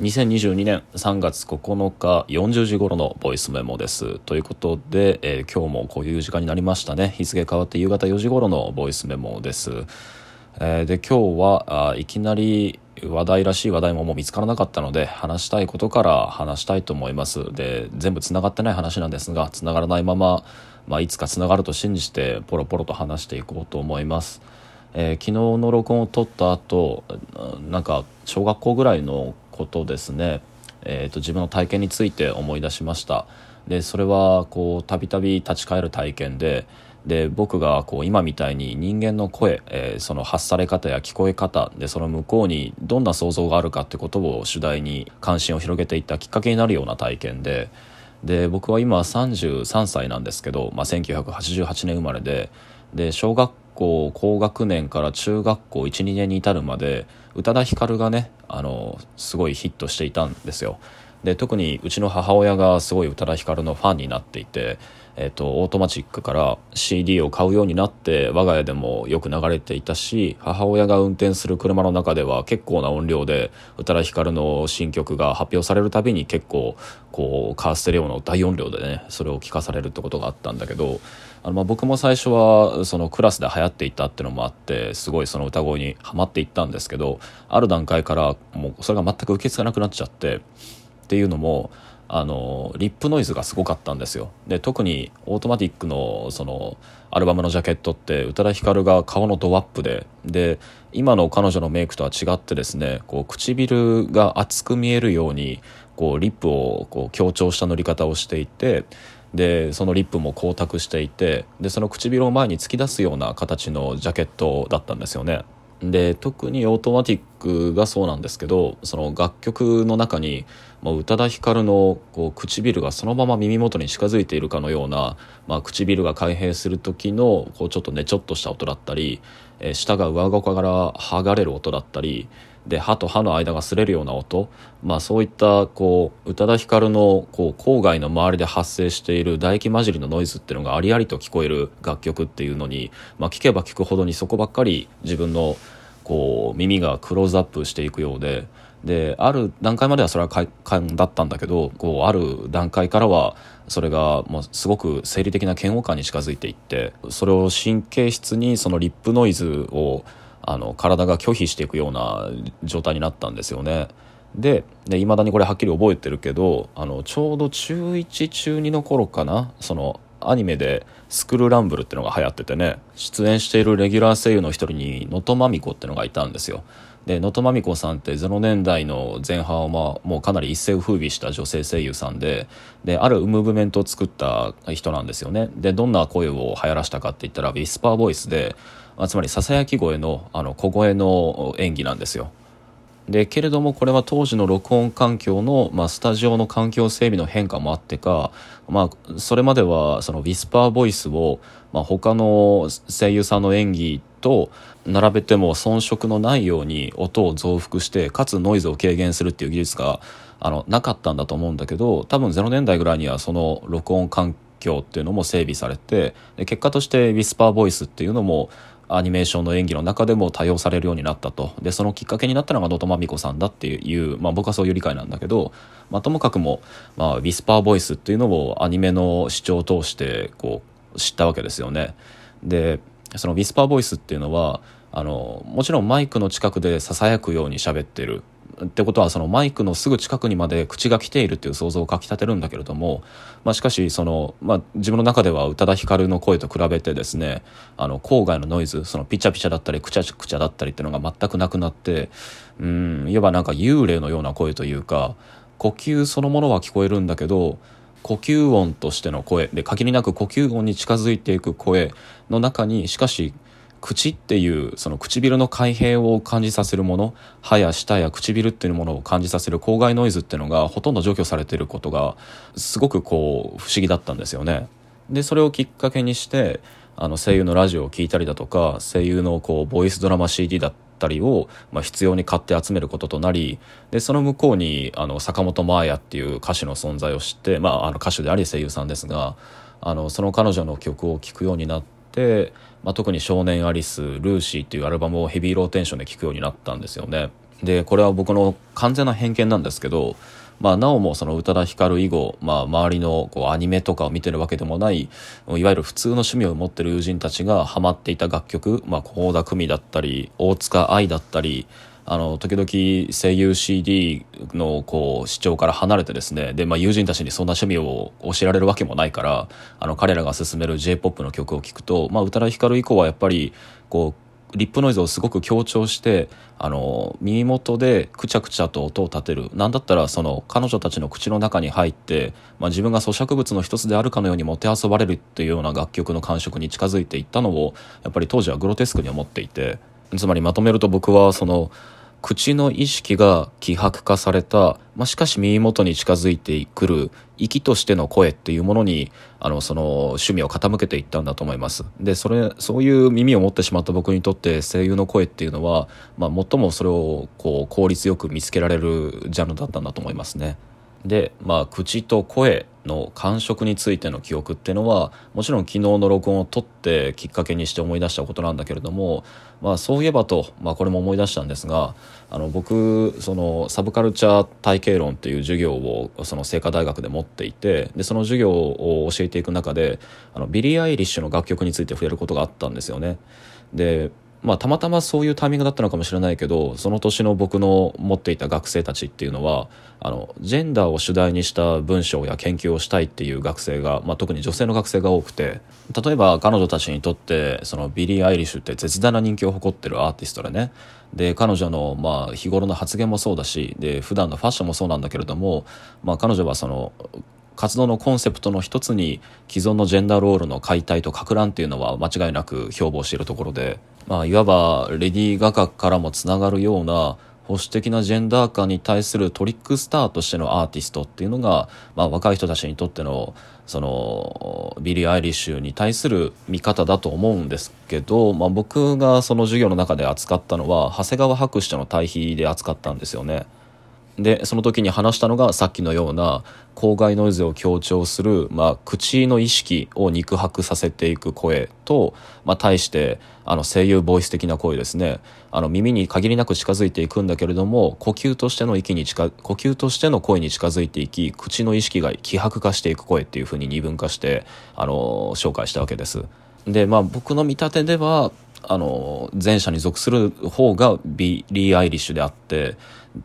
2022年3月9日40時頃のボイスメモです。ということで、えー、今日もこういう時間になりましたね。日付変わって夕方4時頃のボイスメモです、えー、で今日はあいきなり話題らしい話題ももう見つからなかったので話したいことから話したいと思います。で全部つながってない話なんですがつながらないまま、まあ、いつかつながると信じてポロポロと話していこうと思います。えー、昨日の録音を撮った後なんか小学校ぐらいのことですね、えーと、自分の体験について思い出しました。でそれはこうたびたび立ち返る体験でで僕がこう今みたいに人間の声、えー、その発され方や聞こえ方でその向こうにどんな想像があるかってことを主題に関心を広げていったきっかけになるような体験でで僕は今33歳なんですけど、まあ、1988年生まれでで小学校高学年から中学校1、2年に至るまで宇多田ヒカルがねあのすごいヒットしていたんですよ。で特にうちの母親がすごい宇多田ヒカルのファンになっていて、えーと、オートマチックから CD を買うようになって我が家でもよく流れていたし母親が運転する車の中では結構な音量で宇多田ヒカルの新曲が発表されるたびに結構こうカーステレオの大音量でねそれを聞かされるってことがあったんだけどあのまあ僕も最初はそのクラスで流行っていたっていうのもあってすごいその歌声にはまっていったんですけどある段階からもうそれが全く受け付けなくなっちゃってっていうのもあのリップノイズがすごかったんですよで特にオートマティックのそのアルバムのジャケットって宇多田ヒカルが顔のドアップでで今の彼女のメイクとは違ってですねこう唇が厚く見えるようにこうリップをこう強調した塗り方をしていてでそのリップも光沢していてでその唇を前に突き出すような形のジャケットだったんですよね。で特にオートマティックがそうなんですけどその楽曲の中にもう宇多田ヒカルのこう唇がそのまま耳元に近づいているかのような、まあ、唇が開閉する時のこうちょっとねちょっとした音だったり、えー、舌が上顎から剥がれる音だったりで歯と歯の間が擦れるような音、まあ、そういったこう宇多田ヒカルのこう郊外の周りで発生している唾液混じりのノイズっていうのがありありと聞こえる楽曲っていうのに、まあ、聞けば聞くほどにそこばっかり自分のこう耳がクローズアップしていくようで。である段階まではそれは快感だったんだけどこうある段階からはそれがもうすごく生理的な嫌悪感に近づいていってそれを神経質にそのリップノイズをあの体が拒否していくような状態になったんですよね。でいまだにこれはっきり覚えてるけどあのちょうど中1中2の頃かなそのアニメで「スクールランブル」っていうのが流行っててね出演しているレギュラー声優の一人に能登まみこっていうのがいたんですよ。で能登まみこさんって0年代の前半は、まあ、もうかなり一世を風靡した女性声優さんでであるムーブメントを作った人なんですよねでどんな声を流行らしたかって言ったらウィスパーボイスであ、つまりささやき声のあの小声の演技なんですよ。でけれどもこれは当時の録音環境の、まあ、スタジオの環境整備の変化もあってか、まあ、それまではそのウィスパーボイスを、まあ、他の声優さんの演技と並べても遜色のないように音を増幅してかつノイズを軽減するっていう技術があのなかったんだと思うんだけど多分0年代ぐらいにはその録音環境っていうのも整備されてで結果としてウィスパーボイスっていうのもアニメーションの演技の中でも多用されるようになったとでそのきっかけになったのが野戸真美子さんだっていう、まあ、僕はそういう理解なんだけど、まあ、ともかくも、まあ、ウィスパーボイスっていうのをアニメの視聴を通してこう知ったわけですよね。でそのウィスパーボイスっていうのはあのもちろんマイクの近くでささやくように喋ってるってことはそのマイクのすぐ近くにまで口が来ているっていう想像をかきたてるんだけれども、まあ、しかしその、まあ、自分の中では宇多田ヒカルの声と比べてですねあの郊外のノイズそのピチャピチャだったりクチャクチャだったりっていうのが全くなくなってうんいわばなんか幽霊のような声というか呼吸そのものは聞こえるんだけど呼吸音としての声で限りなく呼吸音に近づいていく声の中にしかし口っていうその唇の開閉を感じさせるもの歯や舌や唇っていうものを感じさせる口外ノイズっていうのがほとんど除去されていることがすごくこう不思議だったんですよね。でそれをきっかけにしてあの声優のラジオを聴いたりだとか声優のこうボイスドラマ CD だったりを、まあ、必要に買って集めることとなりでその向こうにあの坂本真綾っていう歌手の存在を知って、まあ、あの歌手であり声優さんですがあのその彼女の曲を聴くようになって、まあ、特に「少年アリス」「ルーシー」っていうアルバムをヘビーローテンションで聴くようになったんですよね。でこれは僕の完全な偏見なんですけどまあ、なおもその宇多田ヒカル以後、まあ、周りのこうアニメとかを見てるわけでもないいわゆる普通の趣味を持ってる友人たちがハマっていた楽曲、まあ、田久美だったり大塚愛だったりあの時々声優 CD のこう視聴から離れてですねで、まあ、友人たちにそんな趣味を教えられるわけもないからあの彼らが勧める j p o p の曲を聴くと、まあ、宇多田ヒカル以降はやっぱりこうリップノイズをすごく強調してあの耳元でくちゃくちゃと音を立てる。なんだったらその彼女たちの口の中に入って、まあ、自分が咀嚼物の一つであるかのようにもてあそばれるっていうような楽曲の感触に近づいていったのをやっぱり当時はグロテスクに思っていてつまりまとめると僕はその口の意識が希薄化された、まあ、しかし耳元に近づいてくる息としての声っていうものにあのその趣味を傾けていったんだと思いますでそれそういう耳を持ってしまった僕にとって声優の声っていうのは、まあ、最もそれをこう効率よく見つけられるジャンルだったんだと思いますね。で、まあ、口と声の感触についての記憶っていうのはもちろん昨日の録音を撮ってきっかけにして思い出したことなんだけれども、まあ、そういえばと、まあ、これも思い出したんですがあの僕そのサブカルチャー体系論っていう授業をその精華大学で持っていてでその授業を教えていく中であのビリー・アイリッシュの楽曲について触れることがあったんですよね。でまあ、たまたまそういうタイミングだったのかもしれないけどその年の僕の持っていた学生たちっていうのはあのジェンダーを主題にした文章や研究をしたいっていう学生が、まあ、特に女性の学生が多くて例えば彼女たちにとってそのビリー・アイリッシュって絶大な人気を誇ってるアーティストでね。で彼女のまあ日頃の発言もそうだしで普段のファッションもそうなんだけれども、まあ、彼女はその活動のコンセプトの一つに既存のジェンダーロールの解体とか乱っていうのは間違いなく標榜しているところで、まあ、いわばレディー・ガガからもつながるような保守的なジェンダー観に対するトリックスターとしてのアーティストっていうのが、まあ、若い人たちにとってのそのビリー・アイリッシュに対する見方だと思うんですけど、まあ、僕がその授業の中で扱ったのは長谷川白紙との対比で扱ったんですよね。でその時に話したのがさっきのような口蓋ノイズを強調する、まあ、口の意識を肉薄させていく声と、まあ、対してあの声優ボイス的な声ですねあの耳に限りなく近づいていくんだけれども呼吸としての息に近呼吸としての声に近づいていき口の意識が希薄化していく声っていうふうに二分化してあの紹介したわけです。でまあ僕の見立てではあの前者に属する方がビリー・アイリッシュであって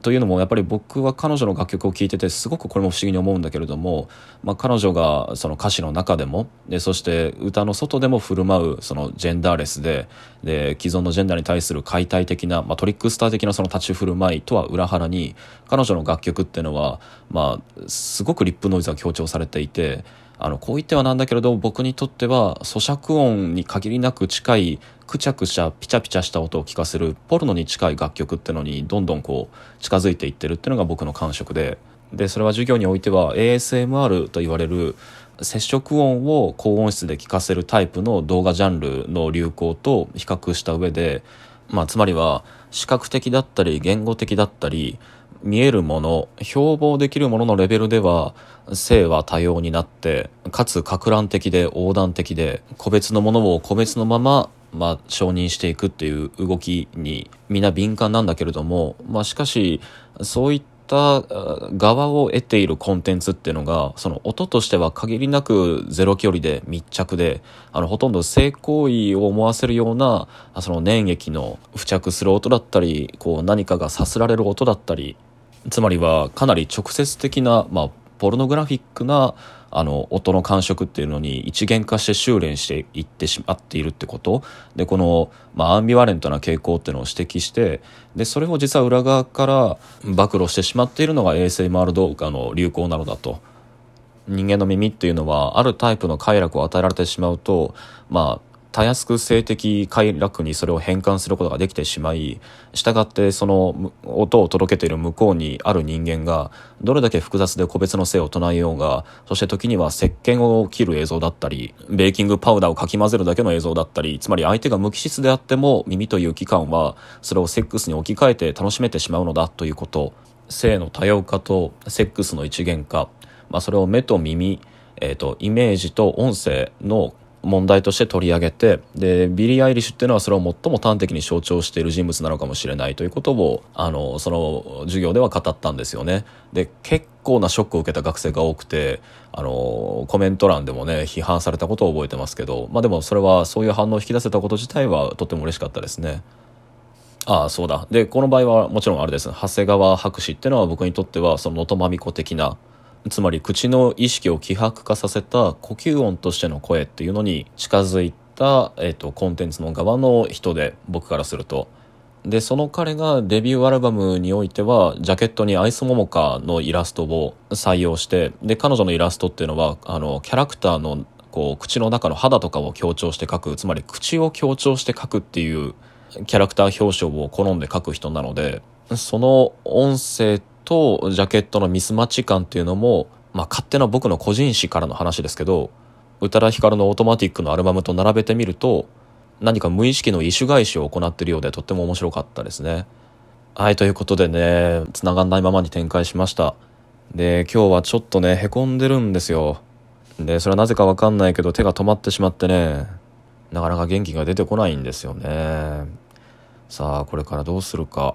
というのもやっぱり僕は彼女の楽曲を聴いててすごくこれも不思議に思うんだけれども、まあ、彼女がその歌詞の中でもでそして歌の外でも振る舞うそのジェンダーレスでで既存のジェンダーに対する解体的な、まあ、トリックスター的なその立ち振る舞いとは裏腹に彼女の楽曲っていうのは、まあ、すごくリップノイズが強調されていて。あのこう言ってはなんだけれど僕にとっては咀嚼音に限りなく近いくちゃくちゃピチャピチャした音を聞かせるポルノに近い楽曲ってのにどんどんこう近づいていってるっていうのが僕の感触で。でそれは授業においては ASMR と言われる接触音を高音質で聞かせるタイプの動画ジャンルの流行と比較した上で、まあ、つまりは視覚的だったり言語的だったり見えるもの標榜できるもののレベルでは性は多様になってかつ格乱的で横断的で個別のものを個別のまままあ、承認していくっていう動きにみんな敏感なんだけれども、まあ、しかしそういったた側を得ているコンテンツっていうのがその音としては限りなくゼロ距離で密着であのほとんど性行為を思わせるようなその粘液の付着する音だったりこう何かがさすられる音だったりつまりはかなり直接的な、まあ、ポルノグラフィックなあの音の感触っていうのに一元化して修練していってしまっているってことでこの、まあ、アンビワレントな傾向っていうのを指摘してでそれを実は裏側から暴露してしまっているのが ASMR 動画の流行なのだと。人間の耳っていうのはあるタイプの快楽を与えられてしまうとまあたやすく性的快楽にそれを変換することができてしまい従ってその音を届けている向こうにある人間がどれだけ複雑で個別の性を唱えようがそして時には石鹸を切る映像だったりベーキングパウダーをかき混ぜるだけの映像だったりつまり相手が無機質であっても耳という器官はそれをセックスに置き換えて楽しめてしまうのだということ。性の多様化とセックスの一元化、まあ、それを目と耳、えーと、イメージと音声の問題として取り上げてでビリー・アイリッシュっていうのはそれを最も端的に象徴している人物なのかもしれないということをあのその授業では語ったんですよね。で結構なショックを受けた学生が多くてあのコメント欄でもね批判されたことを覚えてますけど、まあ、でもそれはそういう反応を引き出せたこと自体はとても嬉しかったですね。ああそうだでこの場合はもちろんあれです長谷川博士っていうのは僕にとってはその能登まみこ的なつまり口の意識を希薄化させた呼吸音としての声っていうのに近づいた、えーと、コンテンツの側の人で僕からすると。でその彼がデビューアルバムにおいてはジャケットにアイスモモカのイラストを採用してで彼女のイラストっていうのはあのキャラクターのこう口の中の肌とかを強調して描くつまり口を強調して描くっていうキャラクター表彰を好んで描く人なのでその音声とジャケットのミスマッチ感っていうのも、まあ、勝手な僕の個人誌からの話ですけど宇多田ヒカルのオートマティックのアルバムと並べてみると何か無意識の異種返しを行っているようでとっても面白かったですね。はいということでね繋がんないままに展開しました。で今日はちょっとねへこんでるんですよ。でそれはなぜかわかんないけど手が止まってしまってねなかなか元気が出てこないんですよね。さあこれからどうするか。